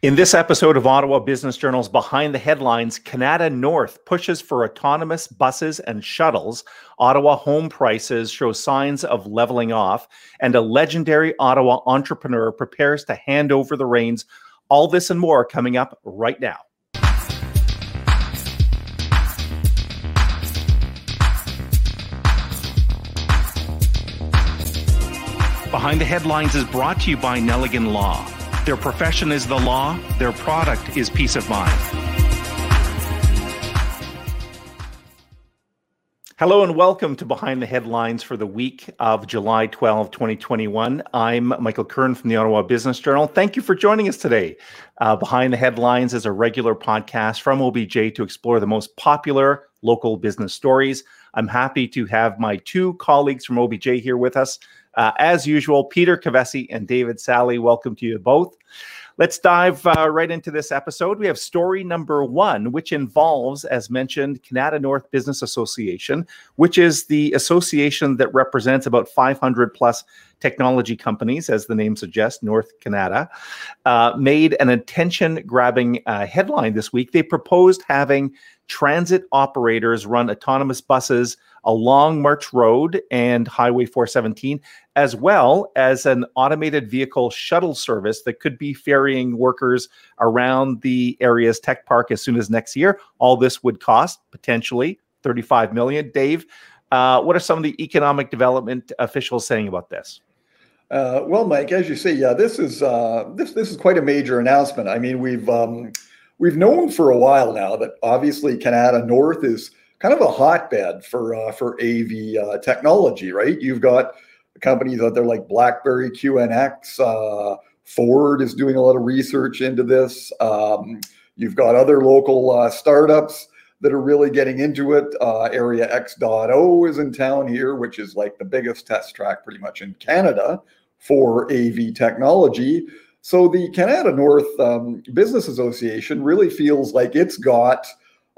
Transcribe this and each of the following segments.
In this episode of Ottawa Business Journal's Behind the Headlines, Kanata North pushes for autonomous buses and shuttles. Ottawa home prices show signs of leveling off, and a legendary Ottawa entrepreneur prepares to hand over the reins. All this and more coming up right now. Behind the Headlines is brought to you by Nelligan Law. Their profession is the law, their product is peace of mind. Hello and welcome to Behind the Headlines for the week of July 12, 2021. I'm Michael Curran from the Ottawa Business Journal. Thank you for joining us today. Uh, Behind the Headlines is a regular podcast from OBJ to explore the most popular local business stories. I'm happy to have my two colleagues from OBJ here with us. Uh, as usual, Peter Kovessy and David Sali, welcome to you both. Let's dive uh, right into this episode. We have story number one, which involves, as mentioned, Kanata North Business Association, which is the association that represents about 500 plus technology companies, as the name suggests, North Kanata, uh, made an attention grabbing uh, headline this week. They proposed having transit operators run autonomous buses along March Road and Highway 417, as well as an automated vehicle shuttle service that could be ferrying workers around the area's tech park as soon as next year. All this would cost potentially 35 million. Dave, uh, what are some of the economic development officials saying about this? Uh, well, Mike, as you say, yeah, this is uh, this this is quite a major announcement. I mean, we've um, we've known for a while now that obviously Kanata North is kind of a hotbed for uh, for AV uh, technology, right? You've got companies out there like BlackBerry QNX. Uh, Ford is doing a lot of research into this. Um, you've got other local uh, startups that are really getting into it. Uh, Area X.0 is in town here, which is like the biggest test track pretty much in Canada for AV technology. So the Kanata North um, Business Association really feels like it's got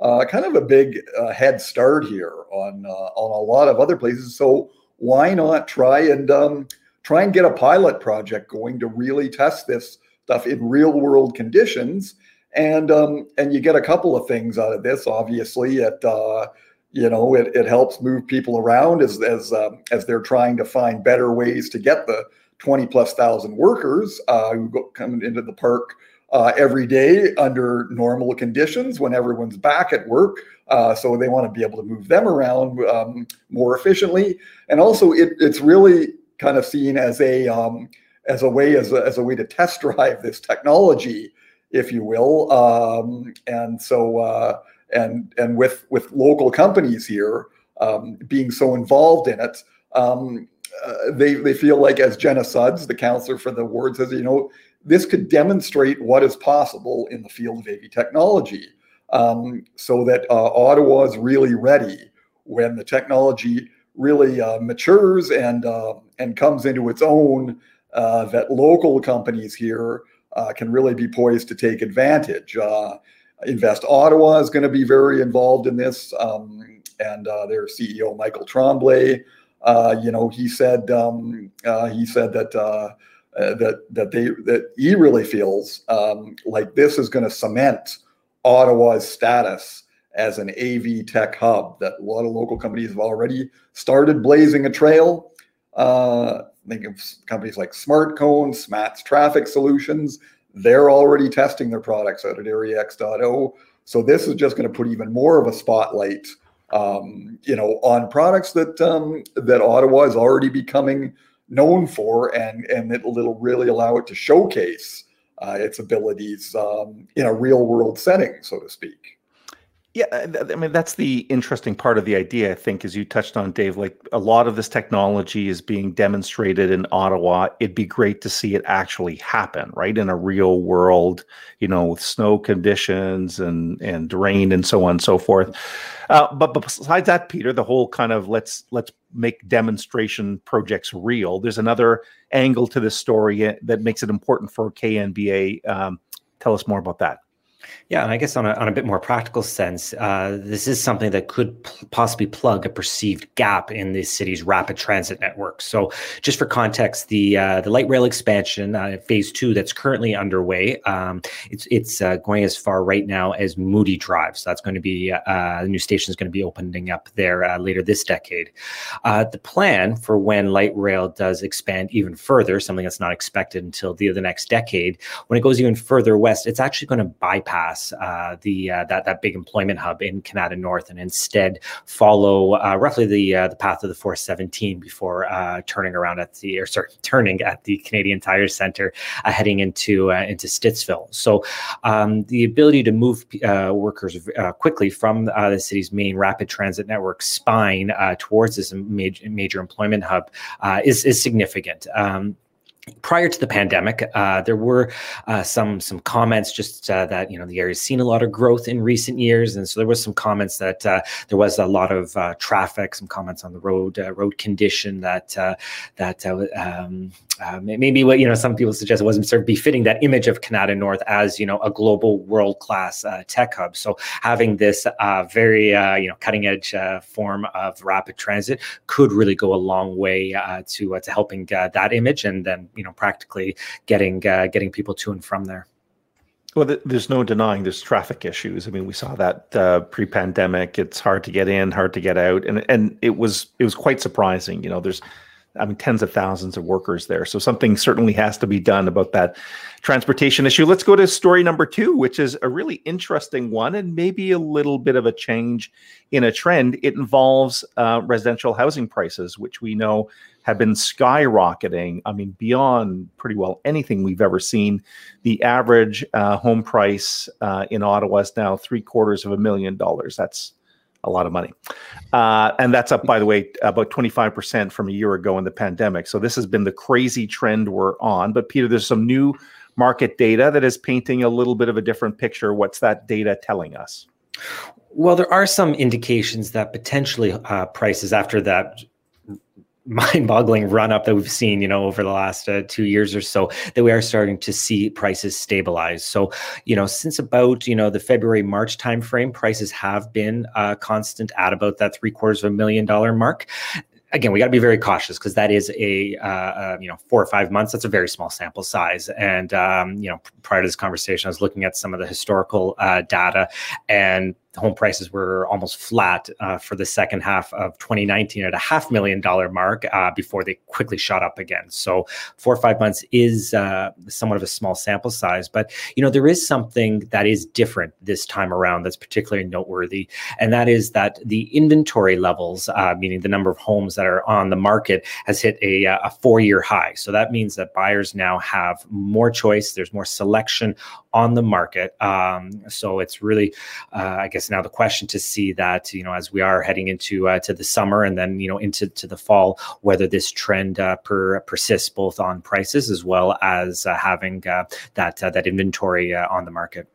uh, kind of a big uh, head start here on uh, on a lot of other places. So why not try and um, try and get a pilot project going to really test this stuff in real world conditions? And um, and you get a couple of things out of this. Obviously, it uh, you know it, it helps move people around as as um, as they're trying to find better ways to get the 20 plus thousand workers uh, who go, come into the park uh, every day under normal conditions when everyone's back at work. Uh, so they want to be able to move them around um, more efficiently. And also, it, it's really kind of seen as a um, as a way as a, as a way to test drive this technology, if you will. Um, and so uh, and and with with local companies here um, being so involved in it. Uh, they they feel like as Jenna Sudds, the counselor for the ward, says, you know, this could demonstrate what is possible in the field of AV technology, um, so that uh, Ottawa is really ready when the technology really uh, matures and uh, and comes into its own. Uh, that local companies here can really be poised to take advantage. Invest Ottawa is going to be very involved in this, um, and their CEO Michael Tremblay uh, you know, he said um, uh, he said that uh, uh, that that they that he really feels um, like this is going to cement Ottawa's status as an AV tech hub. That a lot of local companies have already started blazing a trail. Uh, think of companies like SmartCone, Smats Traffic Solutions. They're already testing their products out at Area X.0. So this is just going to put even more of a spotlight um, you know, on products that um, that Ottawa is already becoming known for, and and it'll, really allow it to showcase uh, its abilities um, in a real world setting, so to speak. Yeah, uh, I mean that's the interesting part of the idea. I think, as you touched on, Dave. Like a lot of this technology is being demonstrated in Ottawa. It'd be great to see it actually happen, right, in a real world. You know, with snow conditions and and rain and so on and so forth. Uh, but, but besides that, Peter, the whole kind of let's let's make demonstration projects real. There's another angle to this story uh, that makes it important for KNBA. Um, tell us more about that. Yeah, and I guess on a, on a bit more practical sense, uh, this is something that could p- possibly plug a perceived gap in the city's rapid transit network. So, just for context, the uh, the light rail expansion, uh, phase two, that's currently underway, um, it's it's uh, going as far right now as Moody Drive. So that's going to be uh, the new station is going to be opening up there uh, later this decade. the plan for when light rail does expand even further, something that's not expected until the the next decade, when it goes even further west, it's actually going to bypass uh, the uh, that that big employment hub in Kanata North, and instead follow uh, roughly the uh, the path of the 417 before uh, turning around at the or sorry turning at the Canadian Tire Center, heading into into Stittsville. So um, the ability to move workers quickly from the city's main rapid transit network spine towards this major, major employment hub is is significant. Um, prior to the pandemic, uh, there were uh, some some comments just uh, that you know the area's seen a lot of growth in recent years, and so there was some comments that uh, there was a lot of uh, traffic, some comments on the road uh, road condition that that um, Uh, maybe what you know some people suggest it wasn't sort of befitting that image of Kanata North as you know a global world class uh, tech hub. So having this uh, very you know cutting edge form of rapid transit could really go a long way to to helping that image, and then you know practically getting uh, getting people to and from there. Well, th- there's no denying there's traffic issues. I mean, we saw that uh, pre-pandemic. It's hard to get in, hard to get out, and and it was it was quite surprising. You know, there's I mean, tens of thousands of workers there. So something certainly has to be done about that transportation issue. Let's go to story number two, which is a really interesting one and maybe a little bit of a change in a trend. It involves uh, residential housing prices, which we know have been skyrocketing. I mean, beyond pretty well anything we've ever seen. The average uh, home price uh, in Ottawa is now three quarters of a million dollars. That's a lot of money. Uh, and that's up, by the way, about 25% from a year ago in the pandemic. So this has been the crazy trend we're on. But Peter, there's some new market data that is painting a little bit of a different picture. What's that data telling us? Well, there are some indications that potentially uh, prices after that mind-boggling run up that we've seen you know over the last uh, two years or so that we are starting to see prices stabilize so you know since about you know the february march timeframe prices have been uh, constant at about that three quarters of a million dollar mark again, we got to be very cautious because that is a uh, uh, you know four or five months. That's a very small sample size. And um, you know, prior to this conversation, I was looking at some of the historical uh, data, and home prices were almost flat uh, for the second half of 2019 at a half million dollar mark uh, before they quickly shot up again. So four or five months is uh, somewhat of a small sample size, but you know there is something that is different this time around that's particularly noteworthy, and that is that the inventory levels, uh, meaning the number of homes that are on the market, has hit a, uh, a four year high. So that means that buyers now have more choice. There's more selection on the market. Um, so it's really, uh, I guess guess now the question to see that you know as we are heading into uh, to the summer and then you know into to the fall whether this trend uh, per, persists both on prices as well as uh, having uh, that uh, that inventory on the market.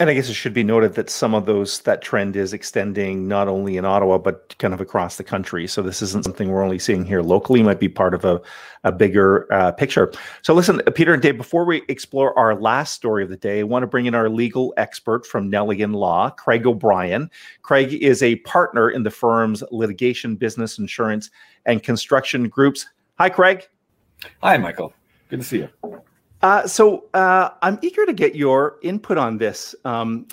And I guess it should be noted that some of those that trend is extending not only in Ottawa but kind of across the country. So this isn't something we're only seeing here locally. It might be part of a, a bigger uh, picture. So listen, Peter and Dave, before we explore our last story of the day, I want to bring in our legal expert from Nelligan Law, Craig O'Brien. Craig is a partner in the firm's litigation, business, insurance, and construction groups. Hi, Craig. Hi, Michael. Good to see you. Uh, so uh, I'm eager to get your input on this. Um,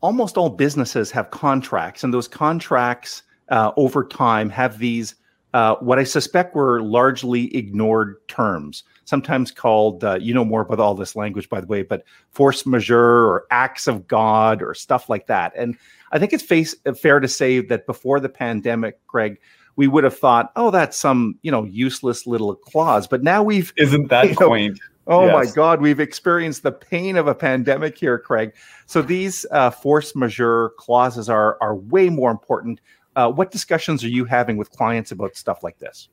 almost all businesses have contracts, and those contracts uh, over time have these uh, what I suspect were largely ignored terms, sometimes called, uh, you know more about all this language, by the way, but force majeure or acts of God or stuff like that. And I think it's face, fair to say that before the pandemic, Greg, we would have thought, oh, that's some you know useless little clause. But now we've isn't that you know, quaint? Oh yes. my God, we've experienced the pain of a pandemic here, Craig. So these uh, force majeure clauses are are way more important. Uh, what discussions are you having with clients about stuff like this?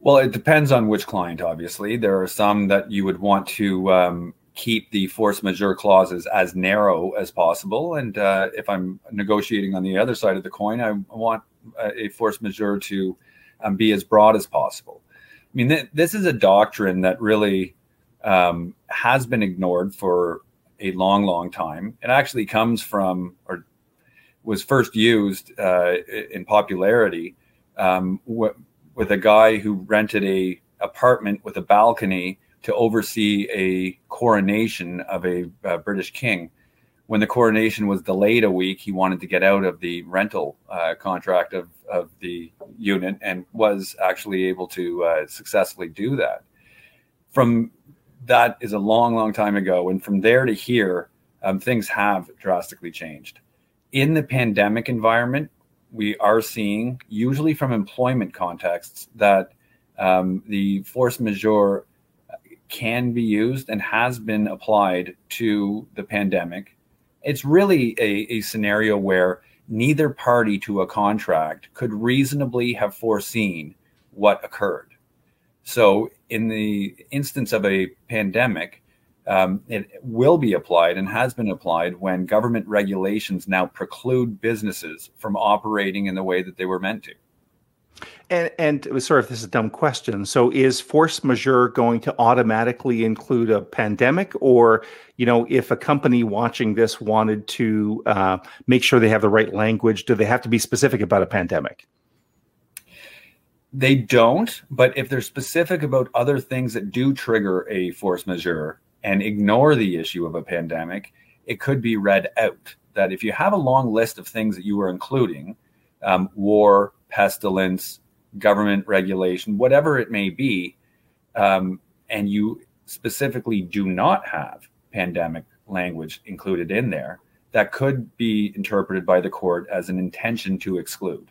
Well, it depends on which client. Obviously, there are some that you would want to um, keep the force majeure clauses as narrow as possible, and uh, if I'm negotiating on the other side of the coin, I want a force majeure to um, be as broad as possible. I mean, th- this is a doctrine that really um, has been ignored for a long, long time. It actually comes from or was first used uh, in popularity um, w- with a guy who rented a apartment with a balcony to oversee a coronation of a, a British king. When the coronation was delayed a week, he wanted to get out of the rental uh, contract of, of the unit and was actually able to uh, successfully do that. From that is a long, long time ago. And from there to here, um, things have drastically changed. In the pandemic environment, we are seeing, usually from employment contexts, that um, the force majeure can be used and has been applied to the pandemic. It's really a, a scenario where neither party to a contract could reasonably have foreseen what occurred. So, in the instance of a pandemic, um, it will be applied and has been applied when government regulations now preclude businesses from operating in the way that they were meant to. And, and it was sort of this is a dumb question. So is force majeure going to automatically include a pandemic, or you know, if a company watching this wanted to uh, make sure they have the right language, do they have to be specific about a pandemic? They don't, but if they're specific about other things that do trigger a force majeure and ignore the issue of a pandemic, it could be read out that if you have a long list of things that you are including, um, war, pestilence, government regulation, whatever it may be, um, and you specifically do not have pandemic language included in there, that could be interpreted by the court as an intention to exclude.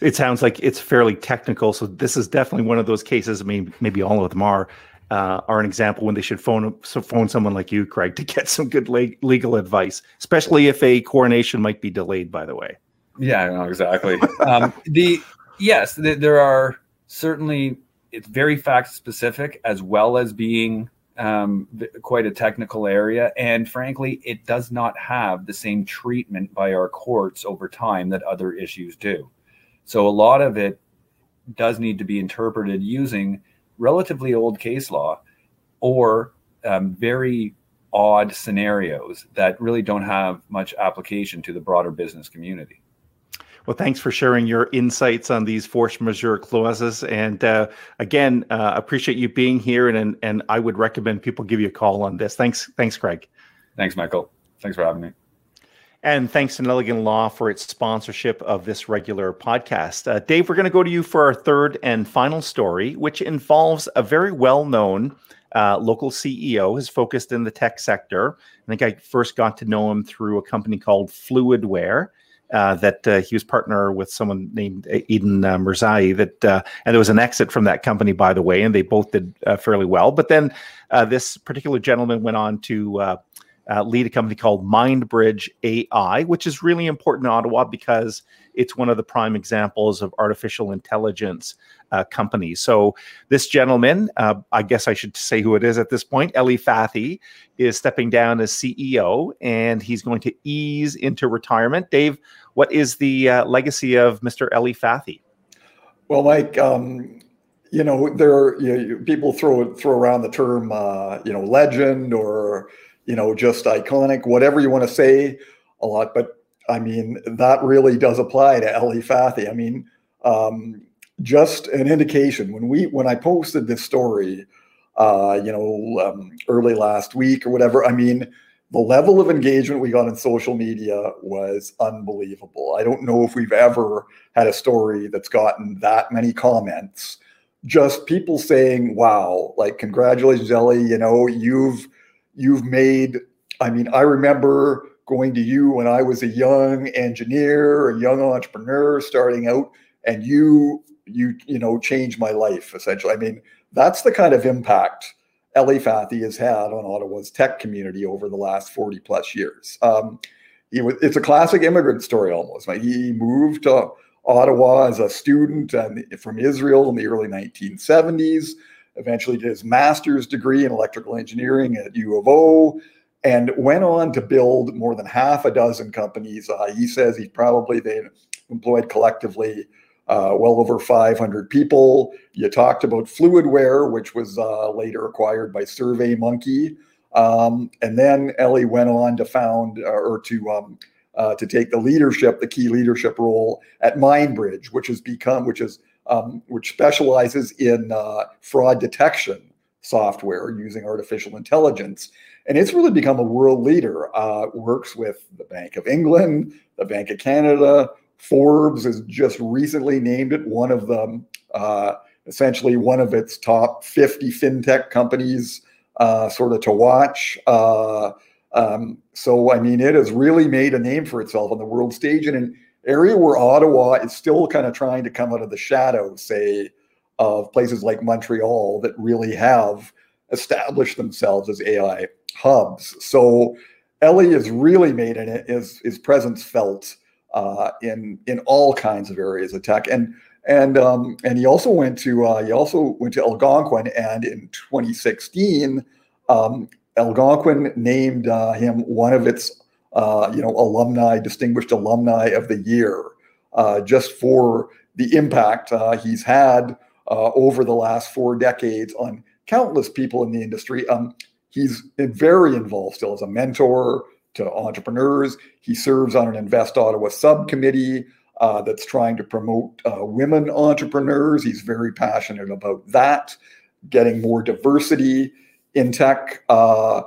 It sounds like it's fairly technical. So this is definitely one of those cases. I mean, maybe all of them are. Uh, are an example when they should phone so phone someone like you, Craig, to get some good le- legal advice, especially if a coronation might be delayed. By the way. Yeah, no, exactly. um, the yes, the, there are certainly it's very fact specific as well as being um, quite a technical area. And frankly, it does not have the same treatment by our courts over time that other issues do. So a lot of it does need to be interpreted using relatively old case law or um, very odd scenarios that really don't have much application to the broader business community. Well, thanks for sharing your insights on these force majeure clauses. And uh, again, uh, appreciate you being here. And, and and I would recommend people give you a call on this. Thanks, thanks, Craig. Thanks, Michael. Thanks for having me. And thanks to Nelligan Law for its sponsorship of this regular podcast. Uh, Dave, we're going to go to you for our third and final story, which involves a very well known uh, local CEO, who's focused in the tech sector. I think I first got to know him through a company called Fluidware. Uh, that uh, he was partner with someone named Eden uh, Mirzai. That uh, and there was an exit from that company, by the way, and they both did uh, fairly well. But then uh, this particular gentleman went on to lead a company called MindBridge AI, which is really important in Ottawa because it's one of the prime examples of artificial intelligence companies. So this gentleman, I guess I should say who it is at this point, Eli Fathi, is stepping down as CEO, and he's going to ease into retirement. Dave, what is the uh, legacy of Mr. Eli Fathi? Well, Mike, um, you know, there you people throw throw around the term, uh, you know, legend or you know, just iconic, whatever you want to say a lot. But I mean, that really does apply to Eli Fathi. I mean, um, just an indication when we when I posted this story, uh, you know, um, early last week or whatever. I mean, the level of engagement we got on social media was unbelievable. I don't know if we've ever had a story that's gotten that many comments. Just people saying, "Wow!" Like, congratulations, Eli. You know, you've you've made. I mean, I remember going to you when I was a young engineer, a young entrepreneur starting out, and you you you know changed my life essentially. I mean, that's the kind of impact Eli Fathi has had on Ottawa's tech community over the last 40 plus years. Um, was, it's a classic immigrant story almost. Like he moved to Ottawa as a student and from Israel in the early 1970s eventually did his master's degree in electrical engineering at U of O, and went on to build more than half a dozen companies. Uh, he says he probably they employed collectively uh, well over 500 people. You talked about Fluidware, which was uh, later acquired by SurveyMonkey. Um, and then Ellie went on to found uh, or to um, uh, to take the leadership, the key leadership role at MindBridge, which has become, which is um, which specializes in uh, fraud detection software using artificial intelligence. And it's really become a world leader. Uh, works with the Bank of England, the Bank of Canada. Forbes has just recently named it one of the, uh, essentially one of its top 50 fintech companies, uh, sort of to watch. Uh, um, so, I mean, it has really made a name for itself on the world stage in an area where Ottawa is still kind of trying to come out of the shadow, say, of places like Montreal that really have established themselves as AI hubs. So, Ellie has really made it, his, his presence felt uh, in in all kinds of areas of tech, and and um, and he also went to uh, he also went to Algonquin, and in 2016, um, Algonquin named uh, him one of its uh, you know alumni, distinguished alumni of the year, uh, just for the impact uh, he's had uh, over the last four decades on countless people in the industry. Um, he's very involved still as a mentor to entrepreneurs. He serves on an Invest Ottawa subcommittee. Uh, that's trying to promote women entrepreneurs. He's very passionate about that, getting more diversity in tech. Uh,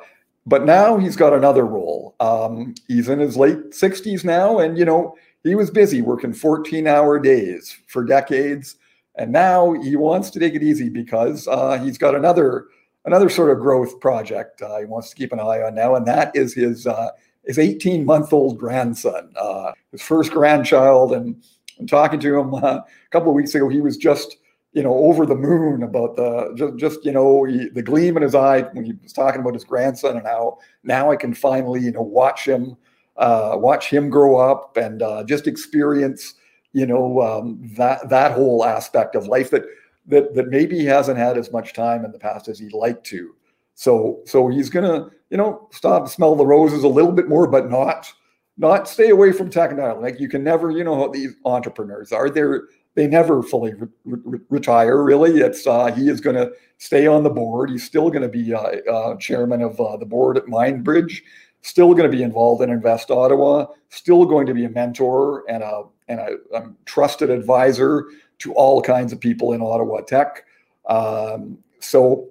but now he's got another role. Um, he's in his late 60s now, and you know he was busy working 14-hour days for decades, and now he wants to take it easy because uh, he's got another another sort of growth project uh, he wants to keep an eye on now, and that is his uh, his 18-month-old grandson, uh, his first grandchild. And I'm talking to him uh, a couple of weeks ago. He was just you know, over the moon about the just, just you know, he, the gleam in his eye when he was talking about his grandson and how now I can finally, you know, watch him, uh, watch him grow up and uh, just experience, you know, um, that that whole aspect of life that that that maybe he hasn't had as much time in the past as he'd like to. So so he's gonna, you know, stop smell the roses a little bit more, but not not stay away from tech and technology. Like you can never, you know, how these entrepreneurs are. They're they never fully re- re- retire. Really, it's uh, he is to stay on the board. He's still to be uh, uh, chairman of uh, the board at MindBridge. Still going to be involved in Invest Ottawa. Still going to be a mentor and a and a, a trusted advisor to all kinds of people in Ottawa tech. Um, so,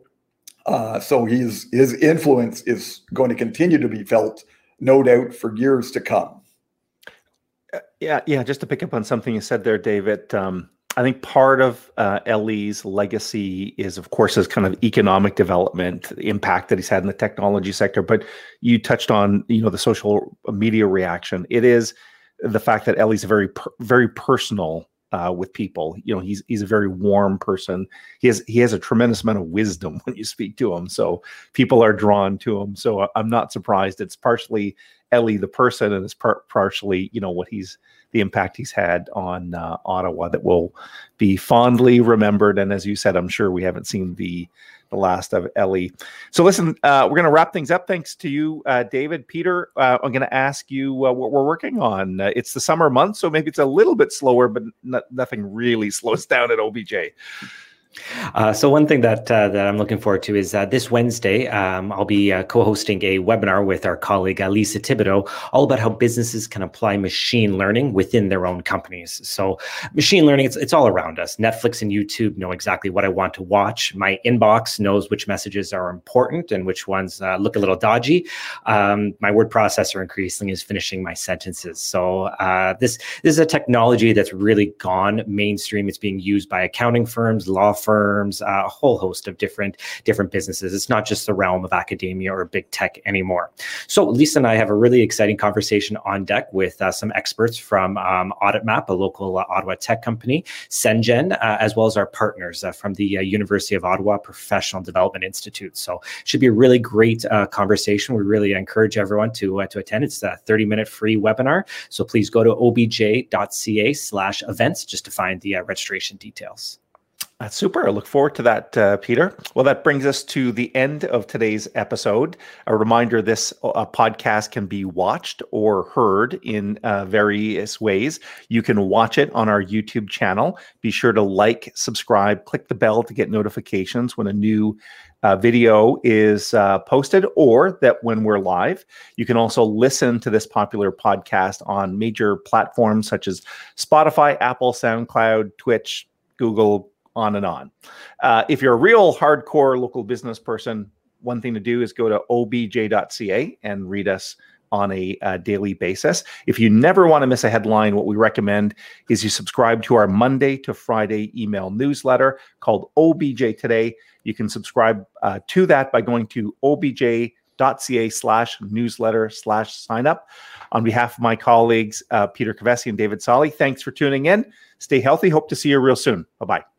uh, so his his influence is going to continue to be felt, no doubt, for years to come. Yeah, yeah. Just to pick up on something you said there, David. Um, I think part of uh, Ellie's legacy is, of course, his kind of economic development, the impact that he's had in the technology sector. But you touched on, you know, the social media reaction. It is the fact that Ellie's a very, per- very personal uh, with people. You know, he's he's a very warm person. He has he has a tremendous amount of wisdom when you speak to him. So people are drawn to him. So uh, I'm not surprised. It's partially Ellie the person, and it's par- partially you know what he's the impact he's had on uh, Ottawa that will be fondly remembered. And as you said, I'm sure we haven't seen the the last of Ellie. So listen, uh, we're going to wrap things up. Thanks to you, uh, David, Peter. Uh, I'm going to ask you uh, what we're working on. Uh, it's the summer month, so maybe it's a little bit slower, but nothing really slows down at OBJ. Uh, so one thing that uh, that I'm looking forward to is uh, this Wednesday um, I'll be uh, co-hosting a webinar with our colleague uh, Lisa Thibodeau, all about how businesses can apply machine learning within their own companies. So machine learning, it's, it's all around us. Netflix and YouTube know exactly what I want to watch. My inbox knows which messages are important and which ones uh, look a little dodgy. Um, my word processor increasingly is finishing my sentences. So this this is a technology that's really gone mainstream. It's being used by accounting firms, law firms firms, uh, a whole host of different different businesses. It's not just the realm of academia or big tech anymore. So Lisa and I have a really exciting conversation on deck with uh, some experts from um, AuditMap, a local uh, Ottawa tech company, Sengen, uh, as well as our partners uh, from the uh, University of Ottawa Professional Development Institute. So it should be a really great conversation. We really encourage everyone to to attend. It's a 30 minute free webinar. So please go to obj.ca slash events just to find the registration details. That's super. I look forward to that, uh, Peter. Well, that brings us to the end of today's episode. A reminder this uh, podcast can be watched or heard in uh, various ways. You can watch it on our YouTube channel. Be sure to like, subscribe, click the bell to get notifications when a new uh, video is uh, posted or that when we're live. You can also listen to this popular podcast on major platforms such as Spotify, Apple, SoundCloud, Twitch, Google, on and on. Uh, if you're a real hardcore local business person, one thing to do is go to obj.ca and read us on a uh, daily basis. If you never want to miss a headline, what we recommend is you subscribe to our Monday to Friday email newsletter called OBJ Today. You can subscribe uh, to that by going to obj.ca slash newsletter slash sign up. On behalf of my colleagues, uh, Peter Kovessy and David Sali, thanks for tuning in. Stay healthy. Hope to see you real soon. Bye bye.